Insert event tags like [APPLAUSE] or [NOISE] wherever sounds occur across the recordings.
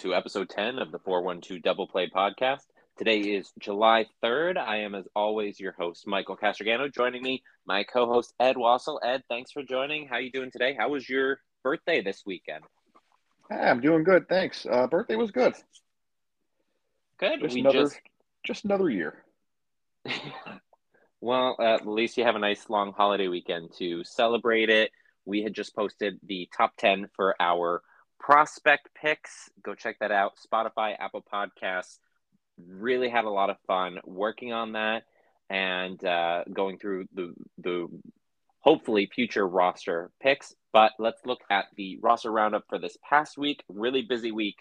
To episode 10 of the 412 Double Play podcast. Today is July 3rd. I am, as always, your host, Michael Castrogano. Joining me, my co host, Ed Wassel. Ed, thanks for joining. How you doing today? How was your birthday this weekend? Hey, I'm doing good, thanks. Uh, birthday was good. Good. Just we another, just just another year. [LAUGHS] well, uh, at least you have a nice long holiday weekend to celebrate it. We had just posted the top 10 for our prospect picks. Go check that out. Spotify, Apple Podcasts. Really had a lot of fun working on that and uh, going through the the hopefully future roster picks. But let's look at the roster roundup for this past week. Really busy week.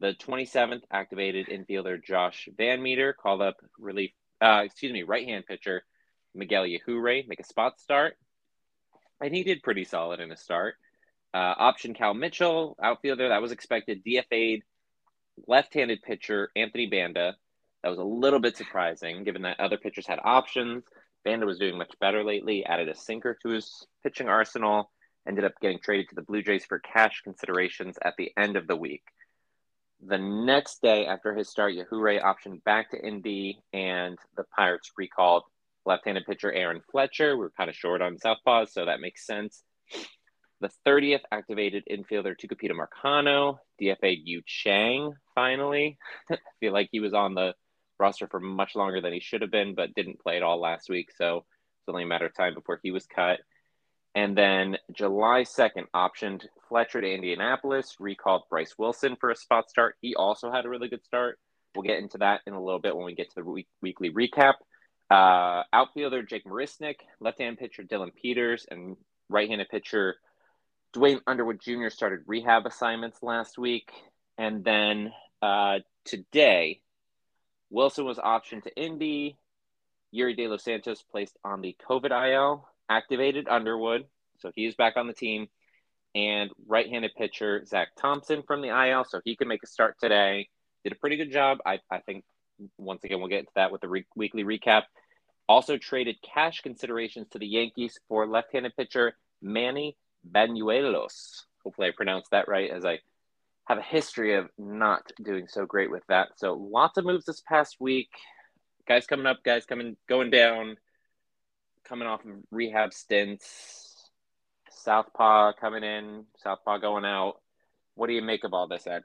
The 27th activated infielder Josh Van Meter called up relief, uh, excuse me, right hand pitcher Miguel Yajure make a spot start, and he did pretty solid in a start. Uh, option Cal Mitchell, outfielder, that was expected. DFA'd left-handed pitcher Anthony Banda. That was a little bit surprising, given that other pitchers had options. Banda was doing much better lately. Added a sinker to his pitching arsenal. Ended up getting traded to the Blue Jays for cash considerations at the end of the week. The next day after his start, Yajure optioned back to Indy, and the Pirates recalled left-handed pitcher Aaron Fletcher. We are kind of short on southpaws, so that makes sense. The 30th activated infielder Tucupita Marcano, DFA Yu Chang, finally. [LAUGHS] I feel like he was on the roster for much longer than he should have been, but didn't play at all last week. So it's only a matter of time before he was cut. And then July 2nd, optioned Fletcher to Indianapolis, recalled Bryce Wilson for a spot start. He also had a really good start. We'll get into that in a little bit when we get to the week- weekly recap. Uh, outfielder Jake Marisnick, left hand pitcher Dylan Peters, and right handed pitcher Duane Underwood Jr. started rehab assignments last week. And then uh, today, Wilson was optioned to Indy. Yerry De Los Santos placed on the COVID IL, activated Underwood. So he's back on the team. And right handed pitcher Zach Thompson from the IL. So he can make a start today. Did a pretty good job. I, I think, once again, we'll get into that with the re- weekly recap. Also traded cash considerations to the Yankees for left handed pitcher Manny Banuelos. Hopefully, I pronounced that right, as I have a history of not doing so great with that. So, lots of moves this past week. Guys coming up, guys coming, going down, coming off of rehab stints. Southpaw coming in, Southpaw going out. What do you make of all this, Ed?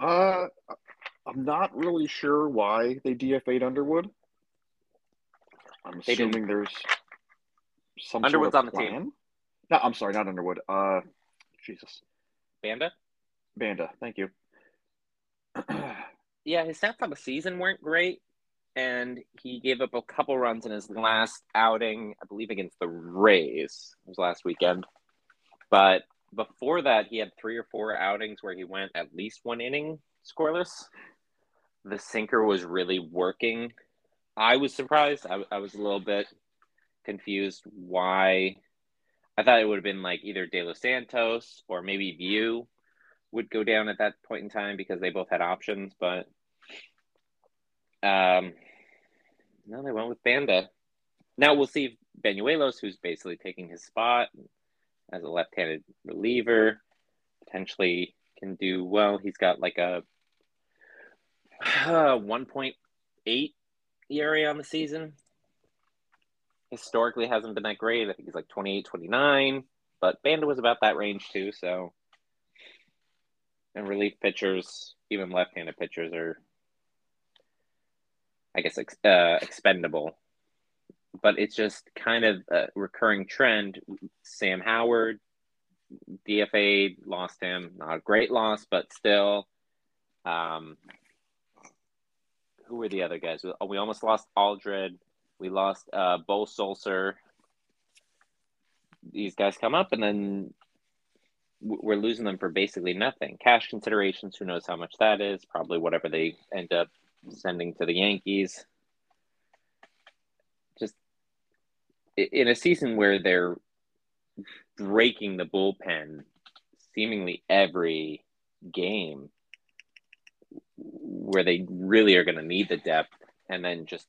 Uh, I'm not really sure why they DFA'd Underwood. I'm They didn't- assuming there's some Underwood's sort on of the team. No, I'm sorry, not Underwood. Uh, Jesus, Banda? Banda. Thank you. [CLEARS THROAT] Yeah, his stats on the season weren't great, and he gave up a couple runs in his last outing, I believe against the Rays. It was last weekend. But before that, he had three or four outings where he went at least one inning scoreless. The sinker was really working. I was surprised. I, I was a little bit confused why. I thought it would have been like either De Los Santos or maybe Vieaux would go down at that point in time because they both had options, but um, no, they went with Banda. Now we'll see if Banuelos, who's basically taking his spot as a left-handed reliever, potentially can do well. He's got like a [SIGHS] uh, 1.8 ERA on the season. Historically hasn't been that great. I think he's like 28, 29, but Banda was about that range too, so and relief pitchers, even left-handed pitchers, are, I guess, ex- uh, expendable. But it's just kind of a recurring trend. Sam Howard, DFA, lost him. Not a great loss, but still. Um, who were the other guys? We almost lost Alldred. We lost uh, Beau Sulser. These guys come up, and then we're losing them for basically nothing. Cash considerations, who knows how much that is? Probably whatever they end up sending to the Yankees. Just in a season where they're breaking the bullpen seemingly every game, where they really are going to need the depth, and then just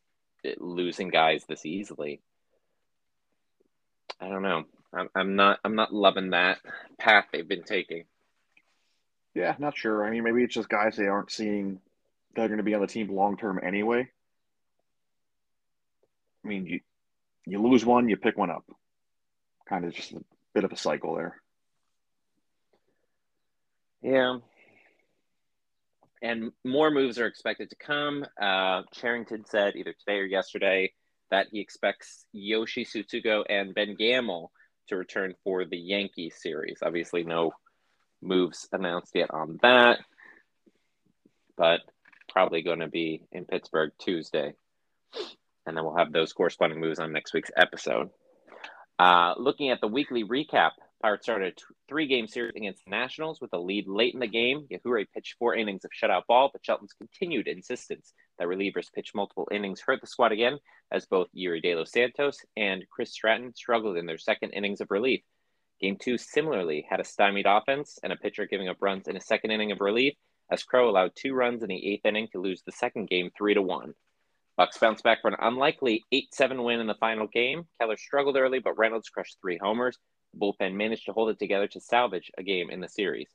losing guys this easily. I don't know. I'm, I'm not. I'm not loving that path they've been taking. Yeah, not sure. I mean, maybe it's just guys they aren't seeing that are going to be on the team long term anyway. I mean, you you lose one, you pick one up. Kind of just a bit of a cycle there. Yeah. And more moves are expected to come. Uh, Cherington said either today or yesterday that he expects Yoshi Tsutsugo and Ben Gamel to return for the Yankee series. Obviously, no moves announced yet on that, but probably going to be in Pittsburgh Tuesday. And then we'll have those corresponding moves on next week's episode. Uh, looking at the weekly recap, Pirates started a three game series against the Nationals with a lead late in the game. Yajure pitched four innings of shutout ball, but Shelton's continued insistence that relievers pitch multiple innings hurt the squad again, as both Yerry De Los Santos and Chris Stratton struggled in their second innings of relief. Game two similarly had a stymied offense and a pitcher giving up runs in a second inning of relief, as Crowe allowed two runs in the eighth inning to lose the second game three to one. Bucks bounced back for an unlikely 8-7 win in the final game. Keller struggled early, but Reynolds crushed three homers. Bullpen managed to hold it together to salvage a game in the series.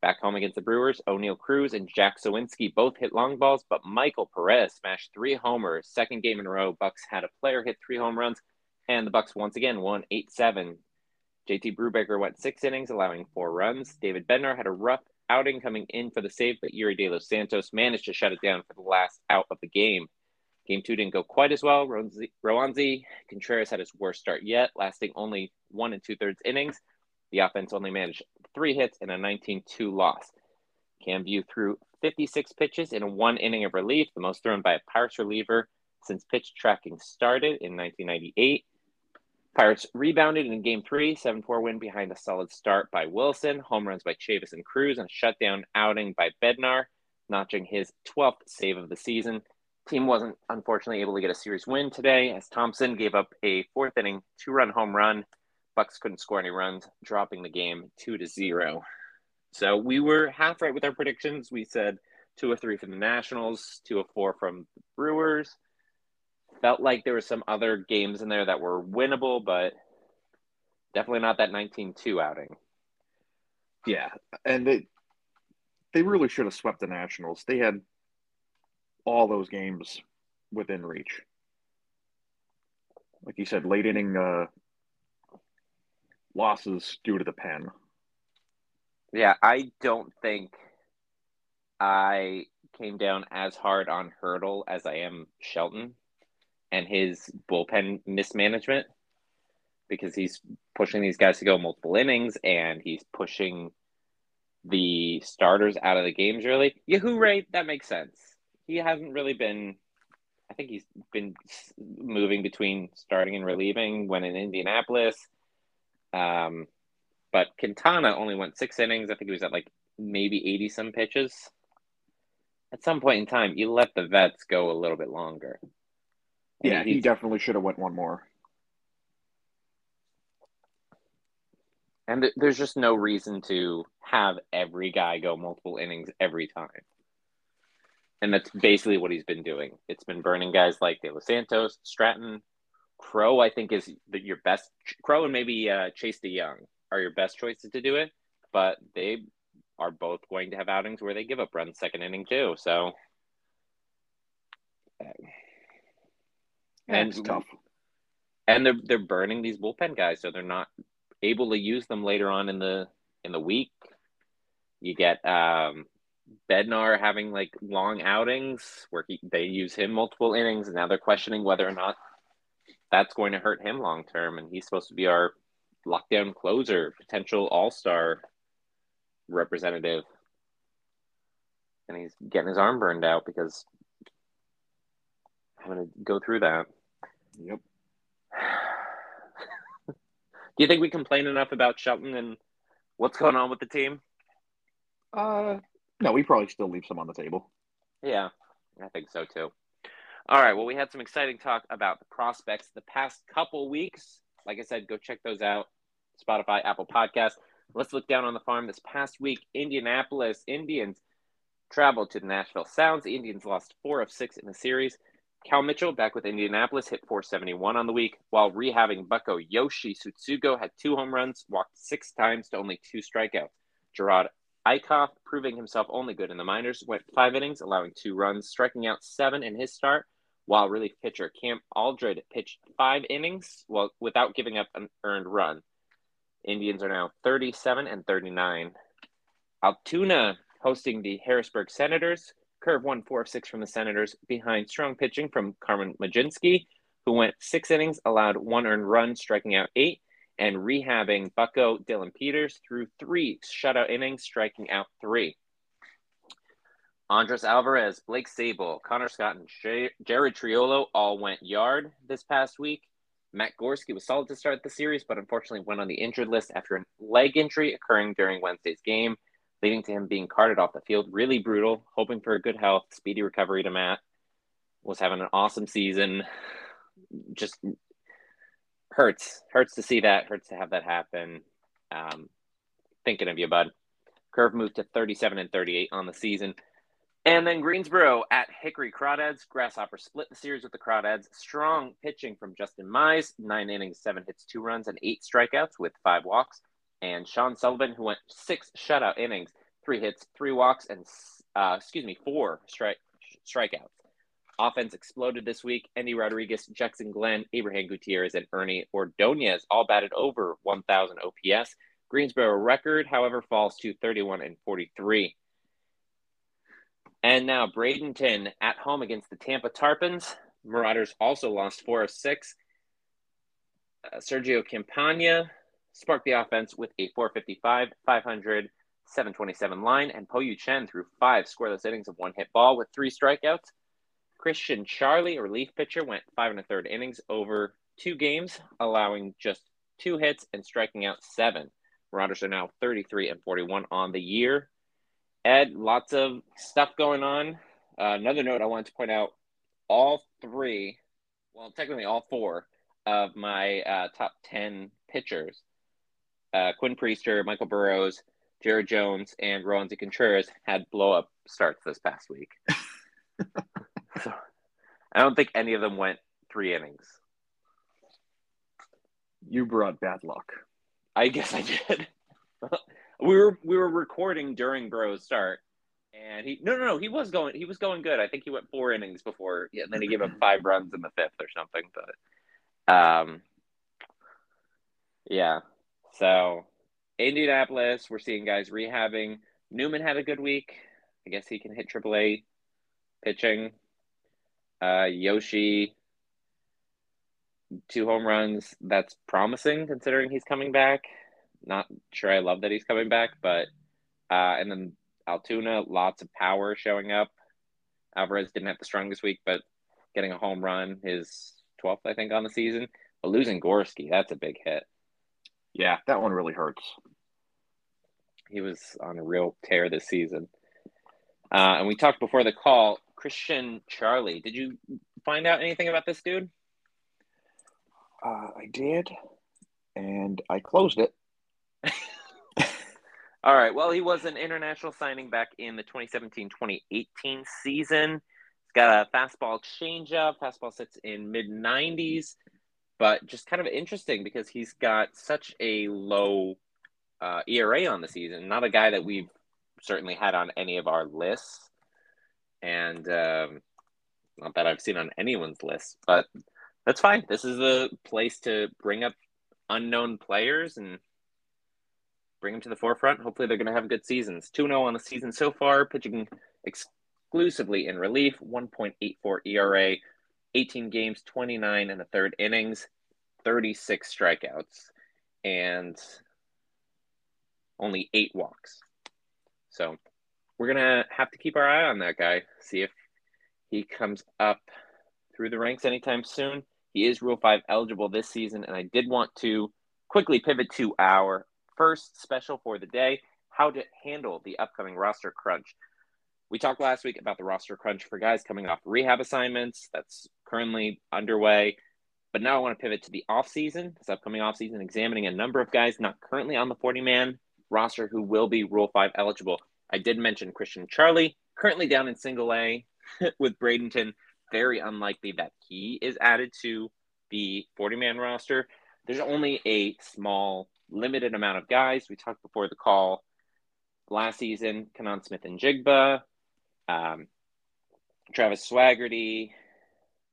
Back home against the Brewers, Oneil Cruz and Jack Suwinski both hit long balls, but Michael Perez smashed three homers. Second game in a row, Bucks had a player hit three home runs, and the Bucks once again won 8-7. JT Brubaker went six innings, allowing four runs. David Bednar had a rough outing coming in for the save, but Yerry De Los Santos managed to shut it down for the last out of the game. Game two didn't go quite as well. Roansy Contreras had his worst start yet, lasting only one and two thirds innings. The offense only managed three hits and a 19 2 loss. Cam Vieaux threw 56 pitches in one inning of relief, the most thrown by a Pirates reliever since pitch tracking started in 1998. Pirates rebounded in game three, 7 4 win behind a solid start by Wilson, home runs by Chavis and Cruz, and a shutdown outing by Bednar, notching his 12th save of the season. Team wasn't unfortunately able to get a series win today as Thompson gave up a fourth inning two run home run. Bucks couldn't score any runs, dropping the game two to zero. So we were half right with our predictions. We said two or three from the Nationals, two or four from the Brewers. Felt like there were some other games in there that were winnable, but definitely not that 19-2 outing. Yeah, and they they really should have swept the Nationals. They had all those games within reach. Like you said, late inning uh, losses due to the pen. Yeah, I don't think I came down as hard on Hurdle as I am Shelton and his bullpen mismanagement because he's pushing these guys to go multiple innings and he's pushing the starters out of the games really. Yahoo, right? That makes sense he hasn't really been. I think he's been moving between starting and relieving when in Indianapolis. Um, but Quintana only went six innings. I think he was at like maybe 80 some pitches. At some point in time, you let the vets go a little bit longer. Yeah, he definitely should have went one more. And th- there's just no reason to have every guy go multiple innings every time and that's basically what he's been doing. It's been burning guys like De Los Santos, Stratton, Crowe, I think is the, your best. Crowe and maybe uh, Chase De Jong are your best choices to do it, but they are both going to have outings where they give up runs second inning too. So, and it's tough. And they're they're burning these bullpen guys, so they're not able to use them later on in the in the week. You get um, Bednar having like long outings where he, they use him multiple innings, and now they're questioning whether or not that's going to hurt him long term. And he's supposed to be our lockdown closer, potential all star representative. And he's getting his arm burned out because I'm going to go through that. Yep. [SIGHS] Do you think we complain enough about Shelton and what's going on with the team? Uh, no, we probably still leave some on the table. Yeah, I think so too. All right. Well, we had some exciting talk about the prospects the past couple weeks. Like I said, go check those out. Spotify, Apple Podcast. Let's look down on the farm this past week. Indianapolis Indians traveled to the Nashville Sounds. The Indians lost four of six in the series. Cal Mitchell, back with Indianapolis, hit 471 on the week, while rehabbing Bucko Yoshi Tsutsugo had two home runs, walked six times to only two strikeouts. Jerad Eickhoff, proving himself only good in the minors, went five innings, allowing two runs, striking out seven in his start, while relief pitcher Cam Alldred pitched five innings well, without giving up an earned run. Indians are now 37 and 39. Altoona hosting the Harrisburg Senators. Curve won 4 6 from the Senators behind strong pitching from Carmen Mlodzinski, who went six innings, allowed one earned run, striking out eight, and rehabbing Bucko Dylan Peters threw three shutout innings, striking out three. Andres Alvarez, Blake Sabol, Connor Scott, and Jared Triolo all went yard this past week. Matt Gorski was solid to start the series, but unfortunately went on the injured list after a leg injury occurring during Wednesday's game, leading to him being carted off the field. Really brutal. Hoping for a good health, speedy recovery to Matt. Was having an awesome season. Just hurts. Hurts to see that. Hurts to have that happen. Um, thinking of you, bud. Curve moved to 37 and 38 on the season. And then Greensboro at Hickory Crawdads. Grasshopper split the series with the Crawdads. Strong pitching from Justin Mize, nine innings, seven hits, two runs, and eight strikeouts with five walks. And Sean Sullivan, who went six shutout innings, three hits, three walks, and uh, excuse me, four strike strikeouts. Offense exploded this week. Endy Rodriguez, Jackson Glenn, Abraham Gutierrez, and Ernny Ordonez all batted over 1,000 OPS. Greensboro record, however, falls to 31 and 43. And now Bradenton at home against the Tampa Tarpons. Marauders also lost four of six. Uh, Sergio Campana sparked the offense with a 455, 500, 727 line, and Po Yu Chen threw five scoreless innings of one hit ball with three strikeouts. Christian Charlie, a relief pitcher, went five and a third innings over two games, allowing just two hits and striking out seven. Marauders are now 33 and 41 on the year. Ed, lots of stuff going on. Uh, another note I wanted to point out all three, well, technically all four of my uh, top 10 pitchers uh, Quinn Priester, Michael Burrows, Jared Jones, and Roansy Contreras had blow up starts this past week. [LAUGHS] so I don't think any of them went three innings. You brought bad luck. I guess I did. [LAUGHS] we were we were recording during Bro's start, and he no no no he was going he was going good. I think he went four innings before, yeah, and then he gave up five runs in the fifth or something. But, um, yeah. So, Indianapolis, we're seeing guys rehabbing. Newman had a good week. I guess he can hit AAA pitching. Uh, Yoshi, two home runs. That's promising considering he's coming back. Not sure I love that he's coming back, but uh, and then Altoona, lots of power showing up. Alvarez didn't have the strongest week, but getting a home run, his 12th, I think, on the season. But losing Gorski, that's a big hit. Yeah, that one really hurts. He was on a real tear this season. Uh, and we talked before the call. Christian Charlie, did you find out anything about this dude? Uh, I did, and I closed it. [LAUGHS] All right. Well, he was an international signing back in the 2017 2018 season. He's got a fastball changeup. Fastball sits in mid 90s, but just kind of interesting because he's got such a low uh, ERA on the season. Not a guy that we've certainly had on any of our lists. And um, not that I've seen on anyone's list, but that's fine. This is the place to bring up unknown players and bring them to the forefront. Hopefully, they're going to have good seasons. 2 0 on the season so far, pitching exclusively in relief, 1.84 ERA, 18 games, 29 and a third innings, 36 strikeouts, and only eight walks. So we're to have to keep our eye on that guy, see if he comes up through the ranks anytime soon. He is Rule 5 eligible this season, and I did want to quickly pivot to our first special for the day how to handle the upcoming roster crunch. We talked last week about the roster crunch for guys coming off rehab assignments. That's currently underway. But now I want to pivot to the offseason, this upcoming offseason, examining a number of guys not currently on the 40 man roster who will be Rule 5 eligible. I did mention Christian Charlie, currently down in single A [LAUGHS] with Bradenton. Very unlikely that he is added to the 40 man roster. There's only a small limited amount of guys. We talked before the call last season, Canaan Smith-Njigba, um, Travis Swaggerty,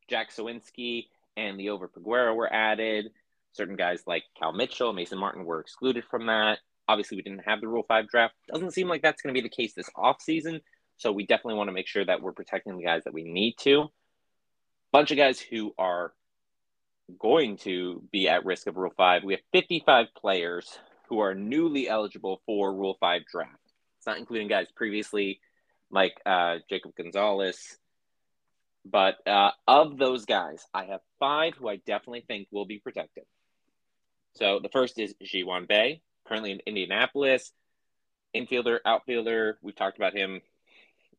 Jack Suwinski, and Liover Peguero were added. Certain guys like Cal Mitchell, Mason Martin were excluded from that. Obviously, we didn't have the Rule 5 draft. Doesn't seem like that's going to be the case this offseason. So we definitely want to make sure that we're protecting the guys that we need to. Bunch of guys who are going to be at risk of Rule 5. We have 55 players who are newly eligible for Rule 5 draft. It's not including guys previously like uh, Jacob Gonzalez. But uh, of those guys, I have five who I definitely think will be protected. So the first is Ji-hwan Bae, currently in Indianapolis. Infielder, outfielder. We've talked about him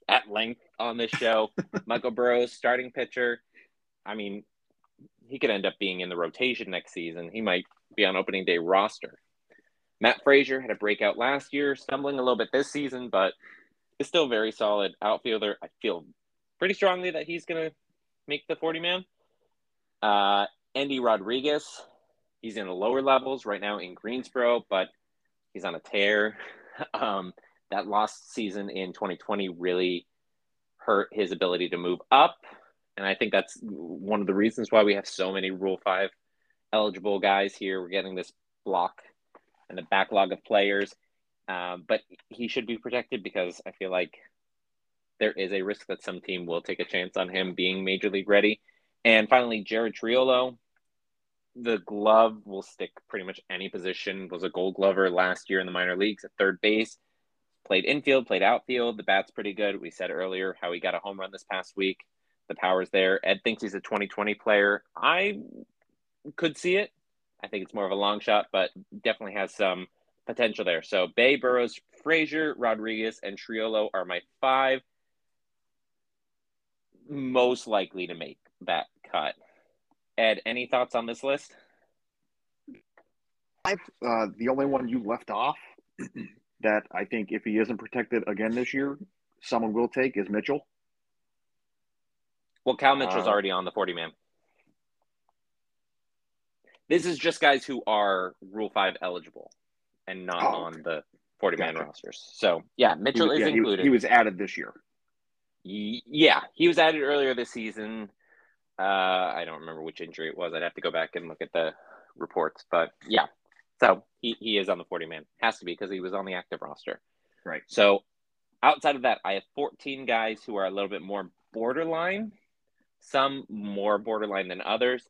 at length on this show. [LAUGHS] Michael Burrows, starting pitcher. I mean, he could end up being in the rotation next season. He might be on opening day roster. Matt Fraizer had a breakout last year, stumbling a little bit this season, but is still very solid outfielder. I feel pretty strongly that he's going to make the 40 man. Uh, Endy Rodriguez, he's in the lower levels right now in Greensboro, but he's on a tear. [LAUGHS] Um, that lost season in 2020 really hurt his ability to move up. And I think that's one of the reasons why we have so many Rule 5 eligible guys here. We're getting this block and the backlog of players. Um, but he should be protected because I feel like there is a risk that some team will take a chance on him being major league ready. And finally, Jared Triolo. The glove will stick pretty much any position. Was a Gold Glover last year in the minor leagues at third base. Played infield, played outfield. The bat's pretty good. We said earlier how he got a home run this past week. The power's there. Ed thinks he's a 2020 player. I could see it. I think it's more of a long shot, but definitely has some potential there. So Bae, Burrows, Fraizer, Rodriguez, and Triolo are my five most likely to make that cut. Ed, any thoughts on this list? I uh, the only one you left off [CLEARS THROAT] that I think if he isn't protected again this year, someone will take is Mitchell. Well, Cal Mitchell's uh, already on the 40 man. This is just guys who are Rule 5 eligible and not oh, on the 40 man gotcha. rosters. So, yeah, Mitchell was, is yeah, included. He was, he was added this year. Yeah, he was added earlier this season. Uh, I don't remember which injury it was. I'd have to go back and look at the reports, but yeah. So he, he is on the 40 man. Has to be because he was on the active roster. Right. So outside of that, I have 14 guys who are a little bit more borderline, some more borderline than others.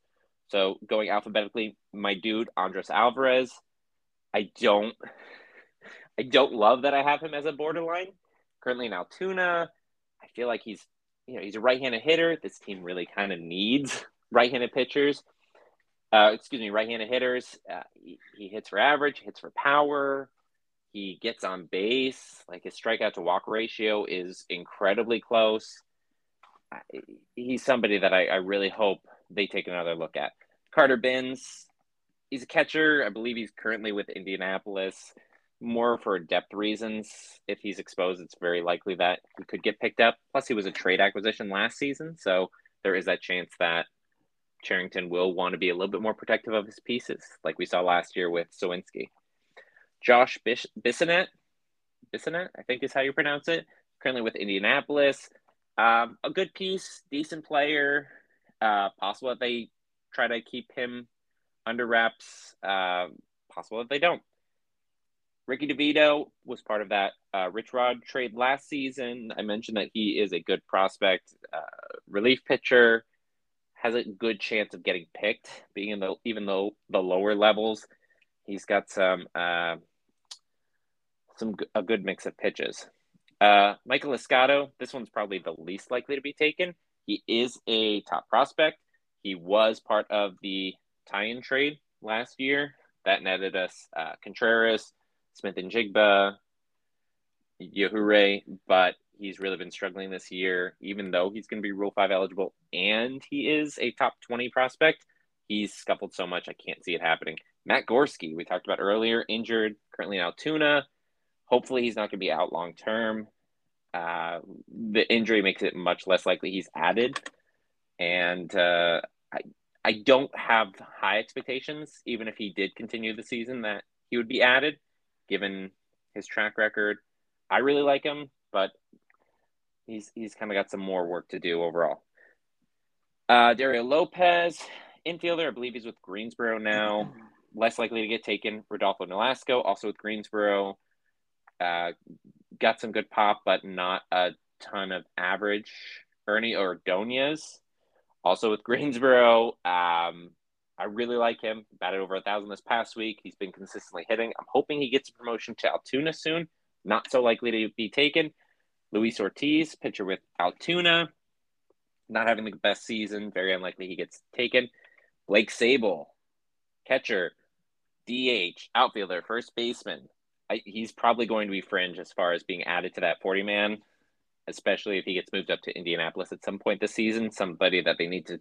So going alphabetically, my dude Andres Alvarez. I don't I don't love that I have him as a borderline. Currently in Altoona, I feel like he's you know he's a right-handed hitter. This team really kind of needs right-handed pitchers. Uh, excuse me, right-handed hitters. Uh, he, he hits for average, hits for power. He gets on base. Like his strikeout to walk ratio is incredibly close. He's somebody that I, I really hope they take another look at. Carter Bins, he's a catcher. I believe he's currently with Indianapolis more for depth reasons. If he's exposed, it's very likely that he could get picked up. Plus, he was a trade acquisition last season, so there is that chance that Cherington will want to be a little bit more protective of his pieces, like we saw last year with Suwinski. Josh Bish- Bissonette, Bissonette, I think is how you pronounce it. Currently with Indianapolis, um, a good piece, decent player. Uh, possible that they try to keep him under wraps. Uh, possible that they don't. Ricky DeVito was part of that uh, Rich Rod trade last season. I mentioned that he is a good prospect, uh, relief pitcher, has a good chance of getting picked, being in the even though the lower levels, he's got some uh, some a good mix of pitches. Uh, Maikol Escotto, this one's probably the least likely to be taken. He is a top prospect. He was part of the Taillon trade last year that netted us uh, Contreras, Smith-Njigba, Yajure, but he's really been struggling this year, even though he's going to be Rule 5 eligible and he is a top 20 prospect. He's scuffled so much, I can't see it happening. Matt Gorski, we talked about earlier, injured, currently in Altoona. Hopefully, he's not going to be out long term. Uh, the injury makes it much less likely he's added. And uh, I, I don't have high expectations, even if he did continue the season, that he would be added given his track record. I really like him, but he's he's kind of got some more work to do overall. Uh, Dario Lopez, infielder, I believe he's with Greensboro now. Less likely to get taken. Rodolfo Nolasco, also with Greensboro. Uh, got some good pop, but not a ton of average. Ernny Ordonez, also with Greensboro. Um, I really like him. Batted over a thousand this past week. He's been consistently hitting. I'm hoping he gets a promotion to Altoona soon. Not so likely to be taken. Luis Ortiz, pitcher with Altoona, not having the best season. Very unlikely he gets taken. Blake Sabol, catcher, DH, outfielder, first baseman. I, he's probably going to be fringe as far as being added to that 40 man, especially if he gets moved up to Indianapolis at some point this season. Somebody that they need to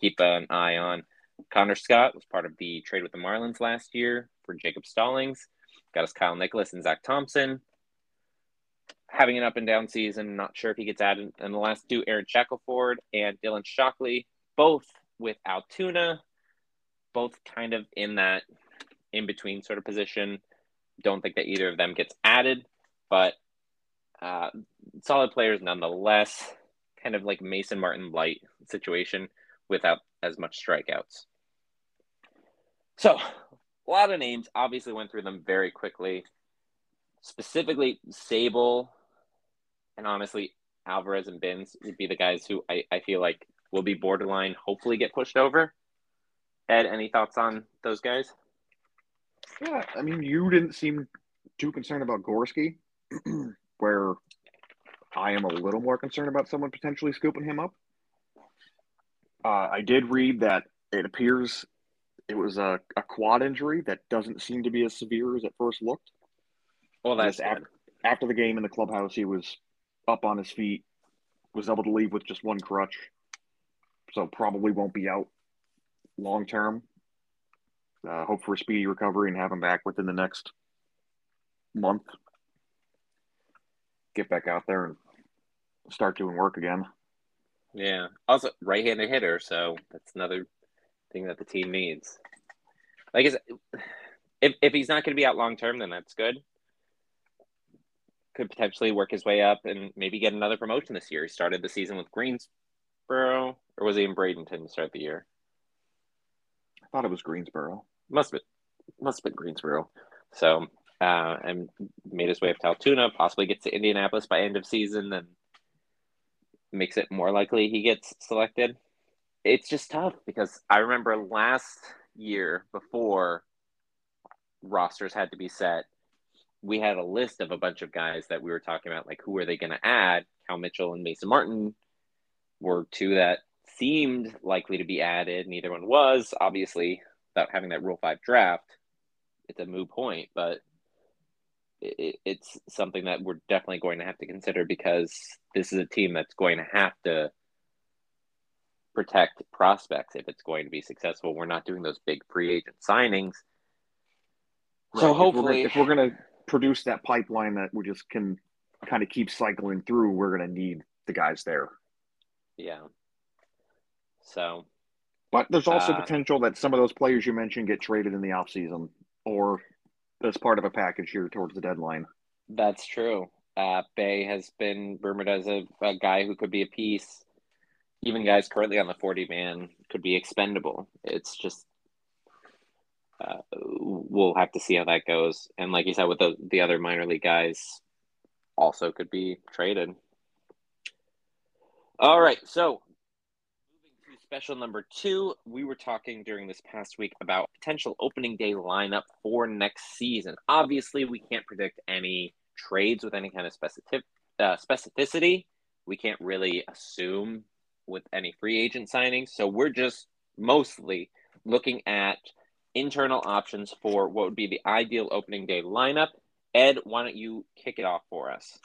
keep an eye on. Connor Scott was part of the trade with the Marlins last year for Jacob Stallings. Got us Kyle Nicolas and Zach Thompson. Having an up and down season. Not sure if he gets added. And the last two, Aaron Shackelford and Dylan Shockley, both with Altoona, both kind of in that in between sort of position. Don't think that either of them gets added, but uh, solid players nonetheless. Kind of like Mason Martin light situation without as much strikeouts. So, a lot of names. Obviously, went through them very quickly. Specifically, Sabol and honestly, Alvarez and Bins would be the guys who I, I feel like will be borderline, hopefully get pushed over. Ed, any thoughts on those guys? Yeah, I mean, you didn't seem too concerned about Gorski, [CLEARS THROAT] where I am a little more concerned about someone potentially scooping him up. Uh, I did read that it appears it was a, a quad injury that doesn't seem to be as severe as it first looked. Well, that's after, after the game in the clubhouse, he was up on his feet, was able to leave with just one crutch, so probably won't be out long term. Uh, hope for a speedy recovery and have him back within the next month. Get back out there and start doing work again. Yeah. Also, right-handed hitter, so that's another thing that the team needs. Like, is if if he's not going to be out long term, then that's good. Could potentially work his way up and maybe get another promotion this year. He started the season with Greensboro, or was he in Bradenton to start the year? I thought it was Greensboro. Must have been, must have been Greensboro. So, uh, and made his way up to Altoona. Possibly gets to Indianapolis by end of season, then makes it more likely he gets selected. It's just tough because I remember last year before rosters had to be set, we had a list of a bunch of guys that we were talking about, like who are they going to add? Cal Mitchell and Mason Martin were two that seemed likely to be added. Neither one was. Obviously, without having that Rule 5 draft, it's a moot point, but it, it's something that we're definitely going to have to consider because this is a team that's going to have to protect prospects if it's going to be successful. We're not doing those big free agent signings. Right. So hopefully, if we're, going to produce that pipeline that we just can kind of keep cycling through, we're going to need the guys there. Yeah. So, but there's also uh, potential that some of those players you mentioned get traded in the offseason or as part of a package here towards the deadline. That's true. Uh, Bae has been rumored as a, a guy who could be a piece. Even guys currently on the 40 man could be expendable. It's just, uh, we'll have to see how that goes. And like you said, with the, the other minor league guys, also could be traded. All right. So special number two, we were talking during this past week about potential opening day lineup for next season. Obviously, we can't predict any trades with any kind of specific, uh, specificity. We can't really assume with any free agent signings. So we're just mostly looking at internal options for what would be the ideal opening day lineup. Ed, why don't you kick it off for us?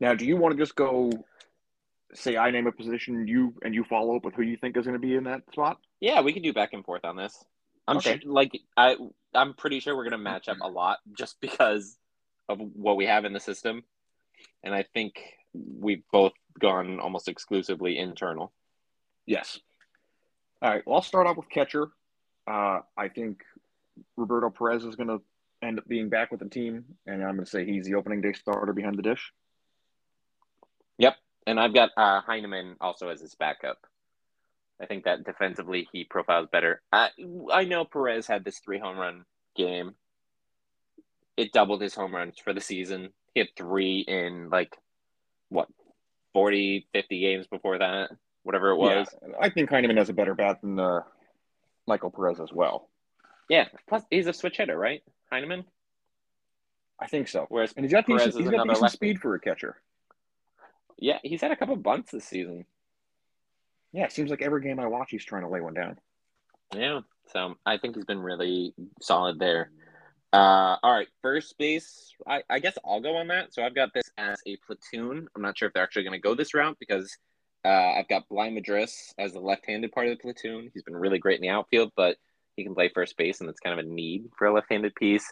Now, do you want to just go say I name a position, you and you follow up with who you think is going to be in that spot? Yeah, we can do back and forth on this. I'm okay. sure, like I, I'm pretty sure we're going to match up a lot just because of what we have in the system, and I think we've both gone almost exclusively internal. Yes. All right. Well, I'll start off with catcher. Uh, I think Roberto Perez is going to end up being back with the team, and I'm going to say he's the opening day starter behind the dish. Yep, and I've got uh, Heineman also as his backup. I think that defensively he profiles better. I I know Perez had this three home run game. It doubled his home runs for the season. He had three in like what 40, 50 games before that, whatever it was. Yeah, I think Heineman has a better bat than uh, Michael Perez as well. Yeah, plus he's a switch hitter, right? Heineman. I think so. Whereas and he's got Perez decent, he's got decent speed for a catcher. Yeah, he's had a couple bunts this season. Yeah, it seems like every game I watch, he's trying to lay one down. Yeah, so I think he's been really solid there. Uh, all right, first base. I, I guess I'll go on that. So I've got this as a platoon. I'm not sure if they're actually going to go this route because uh, I've got Bligh Madris as the left-handed part of the platoon. He's been really great in the outfield, but he can play first base, and that's kind of a need for a left-handed piece.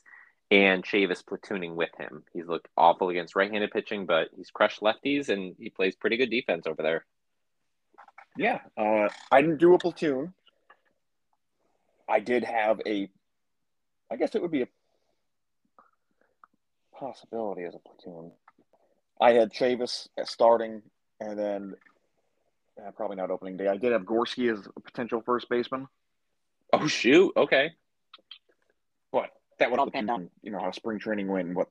And Chavis platooning with him. He's looked awful against right-handed pitching, but he's crushed lefties, and he plays pretty good defense over there. Yeah, uh, I didn't do a platoon. I did have a, I guess it would be a possibility as a platoon. I had Chavis starting, and then uh, probably not opening day. I did have Gorski as a potential first baseman, Oh shoot! Okay. but that would all depend on you know how spring training went and what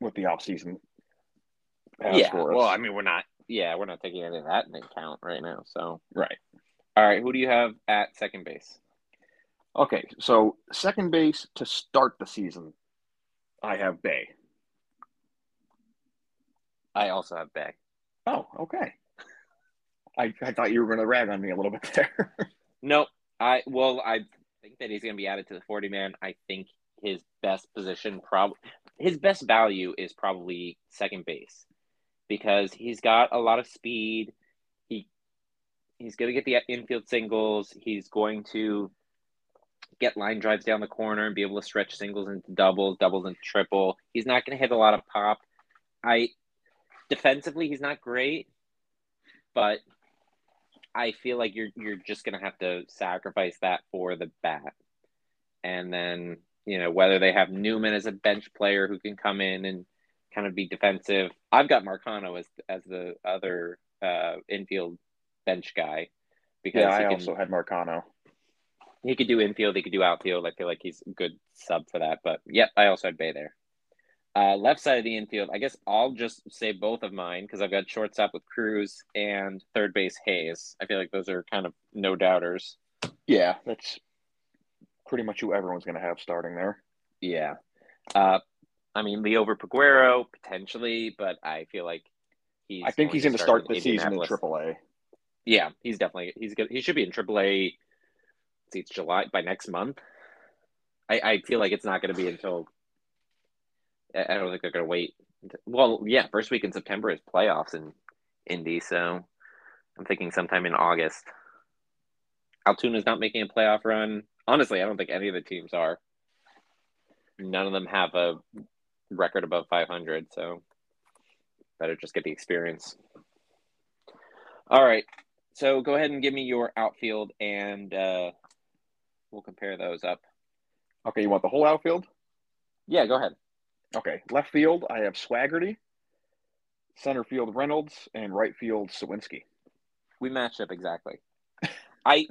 what the off season has Yeah. for us. Well, I mean, we're not. Yeah, we're not taking any of that into account right now. So, right. all right, who do you have at second base? Okay, so second base to start the season, I have Bae. I also have Bae. Oh, okay. I, I thought you were going to rag on me a little bit [LAUGHS] there. Nope. I well, I think that he's going to be added to the forty man. I think his best position, probably his best value, is probably second base because he's got a lot of speed. He he's going to get the infield singles. He's going to get line drives down the corner and be able to stretch singles into doubles, doubles into triple. He's not going to hit a lot of pop. I defensively, he's not great, but I feel like you're you're just gonna have to sacrifice that for the bat, and then you know whether they have Newman as a bench player who can come in and kind of be defensive. I've got Marcano as as the other uh, infield bench guy because yeah, I can, also had Marcano. he could do infield, he could do outfield. I feel like he's a good sub for that. But yep, I also had Bae there. Uh, left side of the infield, I guess I'll just say both of mine because I've got shortstop with Cruz and third base Hayes. I feel like those are kind of no doubters. Yeah, that's pretty much who everyone's going to have starting there. Yeah. Uh, I mean, Liover Peguero potentially, but I feel like he's. I think going he's going to start the season in. AAA. Yeah, he's definitely he's good. He should be in AAA. it's July by next month. I, I feel like it's not going to be until. I don't think they're going to wait. Well, yeah, first week in September is playoffs in Indy, so I'm thinking sometime in August. Altoona's not making a playoff run. Honestly, I don't think any of the teams are. None of them have a record above 500, so better just get the experience. All right, so go ahead and give me your outfield, and uh, we'll compare those up. Okay, you want the whole outfield? Yeah, go ahead. Okay, left field, I have Swaggerty. Center field, Reynolds, and right field, Suwinski. We matched up exactly. [LAUGHS] I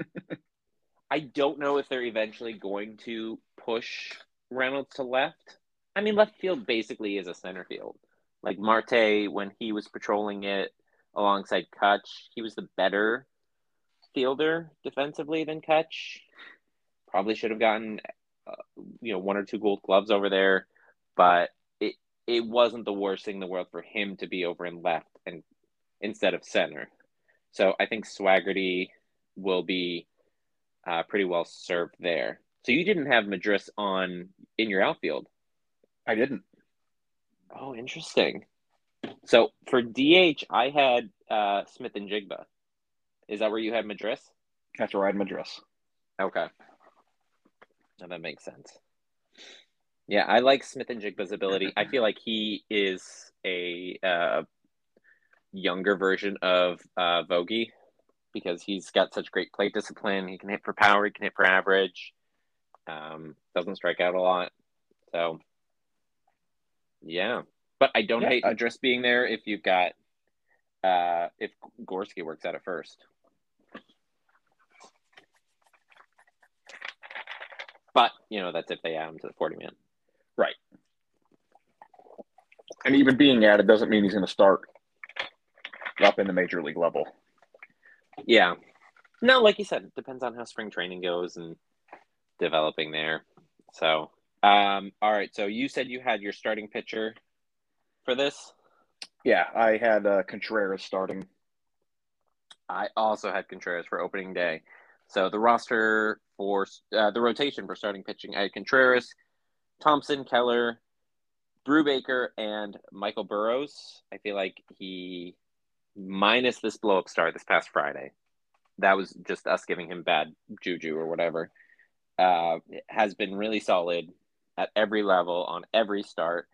I don't know if they're eventually going to push Reynolds to left. I mean, left field basically is a center field. Like Marte, when he was patrolling it alongside Cutch, he was the better fielder defensively than Cutch. Probably should have gotten, uh, you know, one or two gold gloves over there, but it it wasn't the worst thing in the world for him to be over in left and instead of center. So I think Swaggerty will be uh, pretty well served there. So you didn't have Madris on in your outfield. I didn't. Oh, interesting. So for DH, I had uh, Smith-Njigba. Is that where you had Madris? That's where I had Madris. Okay. Now that makes sense. Yeah, I like Smith-Njigba's ability. I feel like he is a uh, younger version of uh, Vogie because he's got such great plate discipline. He can hit for power, he can hit for average, um, doesn't strike out a lot. So Yeah, but I don't Yeah, hate Madris being there if you've got uh if Gorski works out at first. But you know that's if they add him to the forty man. And even being added doesn't mean he's going to start up in the major league level. Yeah. No, like you said, it depends on how spring training goes and developing there. So, um, all right. So you said you had your starting pitcher for this. Yeah, I had uh, Contreras starting. I also had Contreras for opening day. So the roster for uh, the rotation for starting pitching, I had Contreras, Thompson, Keller, Brubaker, and Michael Burrows. I feel like he, minus this blow up start this past Friday, that was just us giving him bad juju or whatever, uh, has been really solid at every level on every start.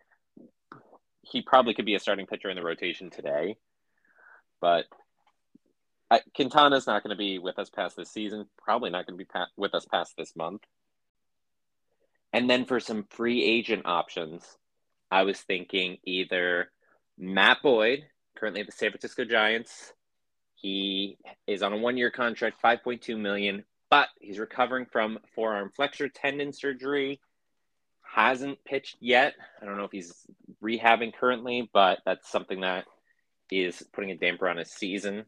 He probably could be a starting pitcher in the rotation today, but I, Quintana's not going to be with us past this season. Probably not going to be pa- with us past this month. And then for some free agent options, I was thinking either Matt Boyd, currently at the San Francisco Giants. He is on a one-year contract, 5.2 million, but he's recovering from forearm flexor tendon surgery. Hasn't pitched yet. I don't know if he's rehabbing currently, but that's something that is putting a damper on his season.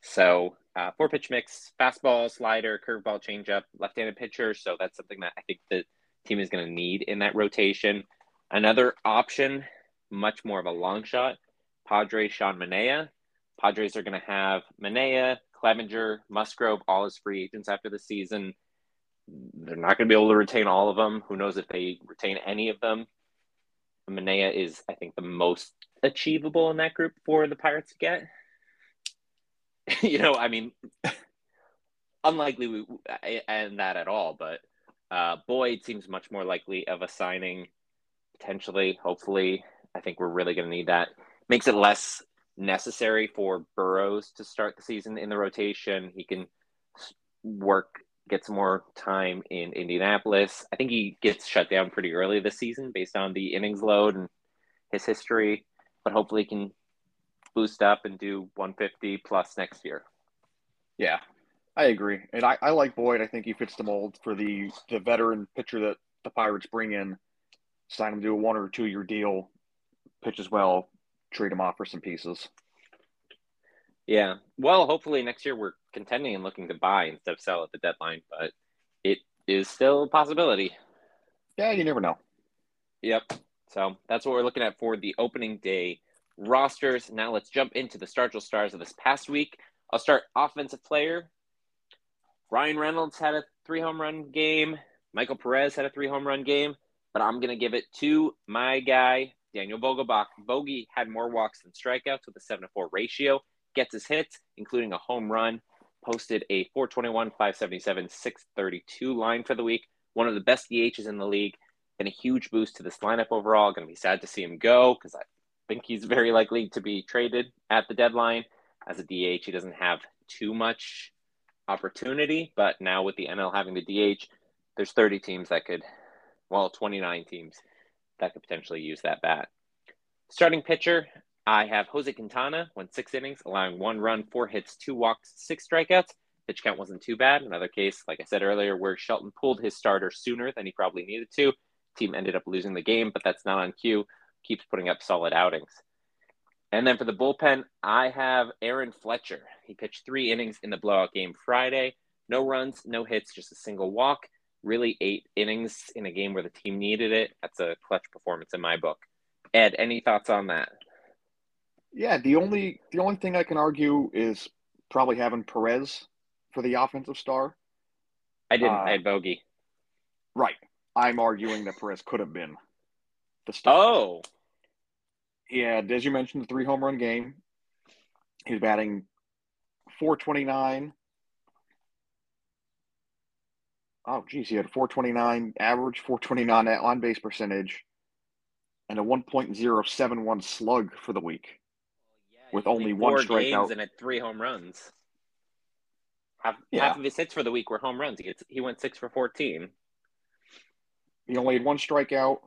So uh, four pitch mix, fastball, slider, curveball, changeup, left-handed pitcher. So that's something that I think the team is going to need in that rotation. Another option, much more of a long shot, Padres Sean Manaea. Padres are going to have Manaea, Clevinger, Musgrove, all as free agents after the season. They're not going to be able to retain all of them. Who knows if they retain any of them? Manea is, I think, the most achievable in that group for the Pirates to get. [LAUGHS] you know, I mean, [LAUGHS] unlikely we and that at all, but uh, Boyd seems much more likely of a signing, potentially, hopefully. I think we're really going to need that. Makes it less necessary for Burrows to start the season in the rotation. He can work, get some more time in Indianapolis. I think he gets shut down pretty early this season based on the innings load and his history, but hopefully he can boost up and do 150 plus next year. Yeah, I agree, and I, I like Boyd. I think he fits the mold for the the veteran pitcher that the Pirates bring in. Sign him to a one or two year deal, pitches well, trade him off for some pieces. Yeah. Well, hopefully next year we're contending and looking to buy instead of sell at the deadline, but it is still a possibility. Yeah, you never know. Yep. So that's what we're looking at for the opening day rosters. Now let's jump into the Stargell Stars of this past week. I'll start offensive player. Bryan Reynolds had a three home run game. Michael Perez had a three home run game, but I'm going to give it to my guy, Daniel Vogelbach. Bogey had more walks than strikeouts with a 7 to 4 ratio, gets his hits, including a home run, posted a 421, 577, 632 line for the week. One of the best DHs in the league. Been a huge boost to this lineup overall. Going to be sad to see him go because I think he's very likely to be traded at the deadline. As a DH, he doesn't have too much opportunity, but now with the NL having the DH, there's 30 teams that could, well, 29 teams that could potentially use that bat. Starting pitcher, I have Jose Quintana, went six innings, allowing one run, four hits, two walks, six strikeouts. Pitch count wasn't too bad. Another case, like I said earlier, where Shelton pulled his starter sooner than he probably needed to. Team ended up losing the game, but that's not on cue. Keeps putting up solid outings. And then for the bullpen, I have Aaron Fletcher. He pitched three innings in the blowout game Friday. No runs, no hits, just a single walk. Really eight innings in a game where the team needed it. That's a clutch performance in my book. Ed, any thoughts on that? Yeah, the only the only thing I can argue is probably having Perez for the offensive star. I didn't. Uh, I had Bogey. Right. I'm arguing that Perez could have been the star. Oh, He had, as you mentioned, the three home run game. He's batting 429. Oh, geez, he had 429 average, 429 on base percentage, and a 1.071 slug for the week. With only one four strikeout. games and had three home runs. Half, Yeah. half of his hits for the week were home runs. He, gets, he went six for 14. He only had one strikeout,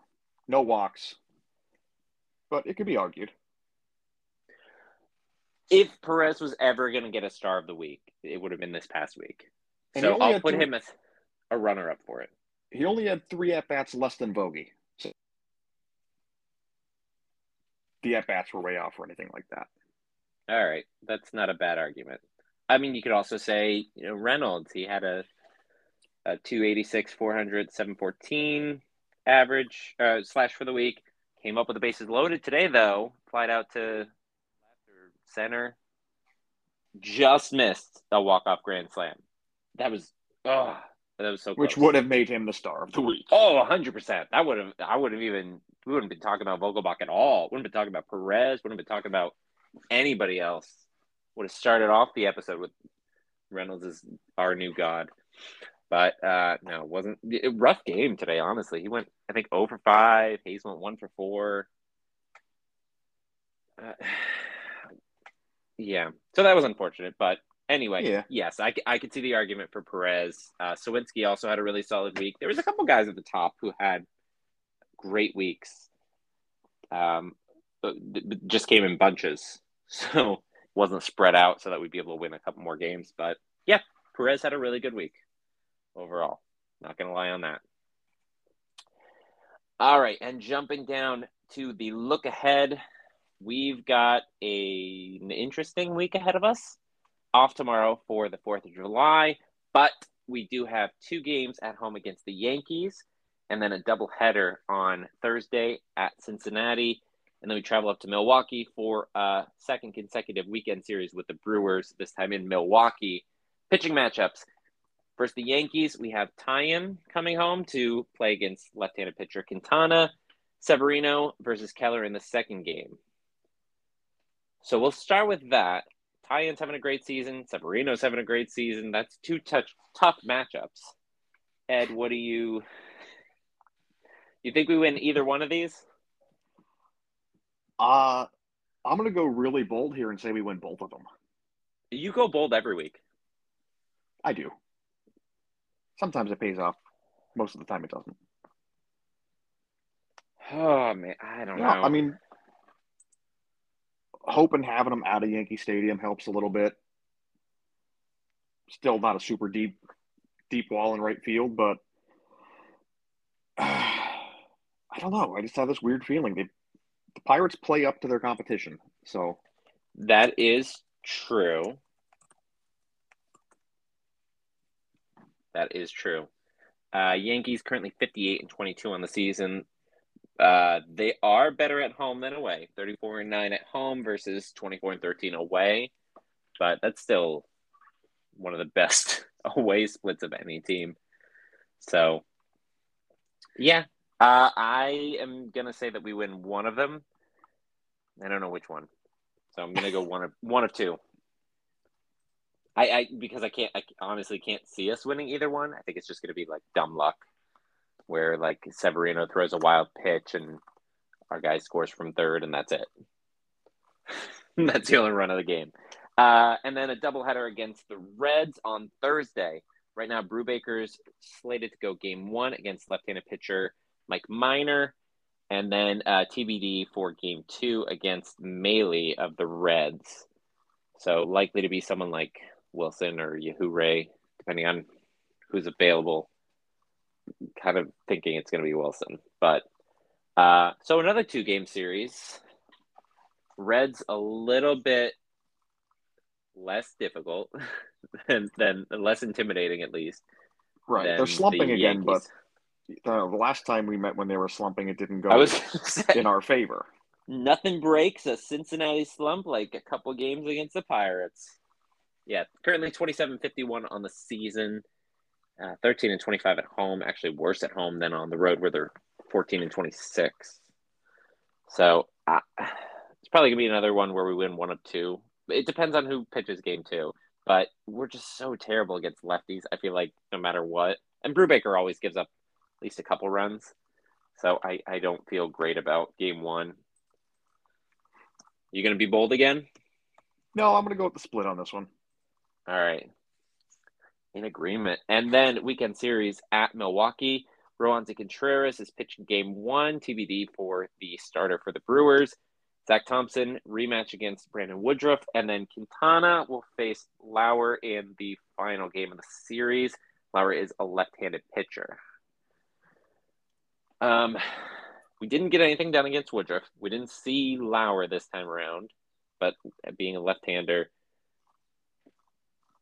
no walks. But it could be argued. If Perez was ever going to get a star of the week, it would have been this past week. And so I'll put three- him as a runner up for it. He only had three at bats less than Bogey. So the at bats were way off or anything like that. All right, that's not a bad argument. I mean, you could also say, you know, Reynolds. He had a a 286, 400, 714 average uh, slash for the week. Came up with the bases loaded today, though. Flied out to left or center. Just missed a walk off grand slam. That was oh, that was so close. Which would have made him the star of the week. Oh, 100%. That would have, I would have even, we wouldn't been talking about Vogelbach at all. Wouldn't have been talking about Perez. Wouldn't have been talking about anybody else. Would have started off the episode with Reynolds is our new god. But uh no, it wasn't it, rough game today, honestly. He went, I think, 0 for 5. Hayes went 1 for 4. Uh, [SIGHS] yeah. So that was unfortunate. But anyway, Yeah. yes, I could see the argument for Perez. Uh, Suwinski also had a really solid week. There was a couple guys at the top who had great weeks. Um, just came in bunches, [LAUGHS] so wasn't spread out so that we'd be able to win a couple more games. But yeah, Perez had a really good week overall. Not gonna lie on that. All right, and jumping down to the look ahead, we've got a, an interesting week ahead of us. Off tomorrow for the 4th of July, but we do have two games at home against the Yankees and then a doubleheader on Thursday at Cincinnati. And then we travel up to Milwaukee for a second consecutive weekend series with the Brewers, this time in Milwaukee. Pitching matchups. First, the Yankees, we have Taillon coming home to play against left handed pitcher Quintana. Severino versus Keller in the second game. So we'll start with that. Taillon's having a great season. Severino's having a great season. That's two touch, tough matchups. Ed, what do you you think we win either one of these? Uh I'm gonna go really bold here and say we win both of them. You go bold every week. I do. Sometimes it pays off. Most of the time it doesn't. Oh man, I don't Yeah, know. I mean, hoping having them out of Yankee Stadium helps a little bit. Still not a super deep, deep wall in right field, but [SIGHS] I don't know. I just have this weird feeling they, the Pirates play up to their competition. So that is true. That is true. Uh, Yankees currently 58 and 22 on the season. Uh, they are better at home than away. 34 and 9 at home versus 24 and 13 away. But that's still one of the best [LAUGHS] away splits of any team. So, yeah, uh, I am gonna say that we win one of them. I don't know which one, so I'm gonna go [LAUGHS] one of one of two. I, I because I can't I honestly can't see us winning either one. I think it's just gonna be like dumb luck, where like Severino throws a wild pitch and our guy scores from third, and that's it. [LAUGHS] that's the only run of the game. Uh, and then a doubleheader against the Reds on Thursday. Right now, Brubaker's slated to go game one against left-handed pitcher Mike Minor, and then uh, TBD for game two against Mahle of the Reds. So likely to be someone like Wilson or Yajure, depending on who's available. Kind of thinking it's going to be Wilson, but uh, so another two-game series. Reds a little bit less difficult [LAUGHS] than, than less intimidating at least. right, they're slumping the again, but uh, the last time we met when they were slumping, it didn't go in our favor. [LAUGHS] nothing breaks a Cincinnati slump like a couple games against the Pirates. Yeah, currently 27-51 on the season, uh, 13 and 25 at home. Actually, worse at home than on the road where they're 14 and 26. So uh, it's probably gonna be another one where we win one of two. It depends on who pitches game two. But we're just so terrible against lefties. I feel like no matter what, and Brubaker always gives up at least a couple runs. So I, I don't feel great about game one. You gonna be bold again? No, I'm going to go with the split on this one. All right. In agreement. And then weekend series at Milwaukee. Roansy Contreras is pitching game one, TBD for the starter for the Brewers. Zach Thompson rematch against Brandon Woodruff, and then Quintana will face Lauer in the final game of the series. Lauer is a left-handed pitcher. Um, we didn't get anything done against Woodruff. We didn't see Lauer this time around, but being a left-hander,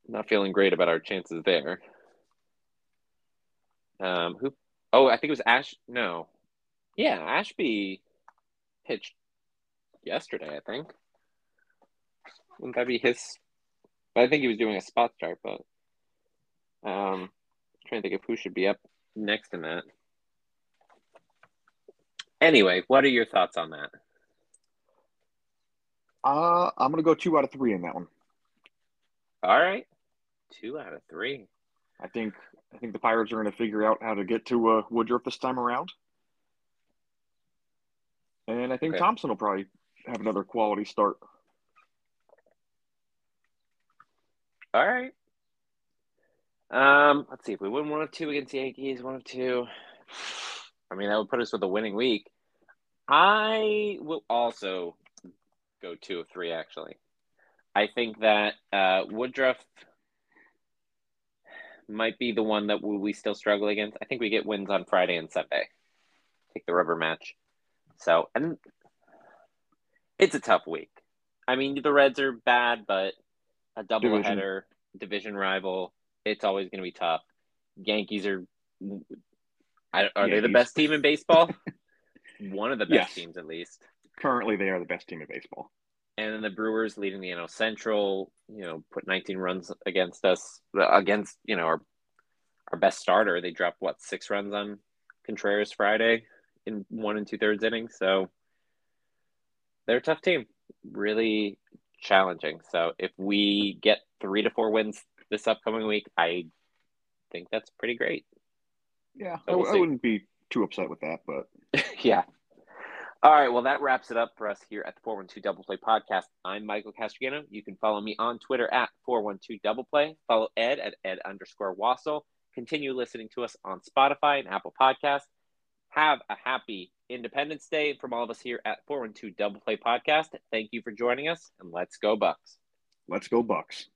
not feeling great about our chances there. Um, who? Oh, I think it was Ash. No, yeah, Ashby pitched yesterday. I think. Wouldn't that be his? But I think he was doing a spot start, but um, trying to think of who should be up next in that. Anyway, what are your thoughts on that? Uh, I'm gonna go two out of three in that one. All right, two out of three. I think I think the Pirates are going to figure out how to get to uh, Woodruff this time around, and I think okay. Thompson will probably have another quality start. All right. Um, let's see if we win one of two against the Yankees, one of two. I mean, that would put us with a winning week. I will also go two of three. Actually, I think that uh, Woodruff might be the one that we still struggle against. I think we get wins on Friday and Sunday. Take the rubber match. So, and it's a tough week. I mean, the Reds are bad, but a double header, division rival, it's always going to be tough. Yankees are are Yankees. they the best team in baseball? [LAUGHS] One of the best yes. teams, at least. Currently, they are the best team in baseball. And then the Brewers leading the NL Central, you know, put 19 runs against us, against, you know, our, our best starter. They dropped, what, six runs on Contreras Friday in one and two thirds innings. So they're a tough team, really challenging. So if we get three to four wins this upcoming week, I think that's pretty great. Yeah, so we'll I, I wouldn't be too upset with that, but [LAUGHS] yeah. All right, well, that wraps it up for us here at the 412 Double Play podcast. I'm Michael Castrogano. You can follow me on Twitter at 412 Double Play. Follow Ed at Ed underscore Wassel. Continue listening to us on Spotify and Apple Podcasts. Have a happy Independence Day from all of us here at 412 Double Play Podcast. Thank you for joining us, and let's go, Bucks. Let's go, Bucks.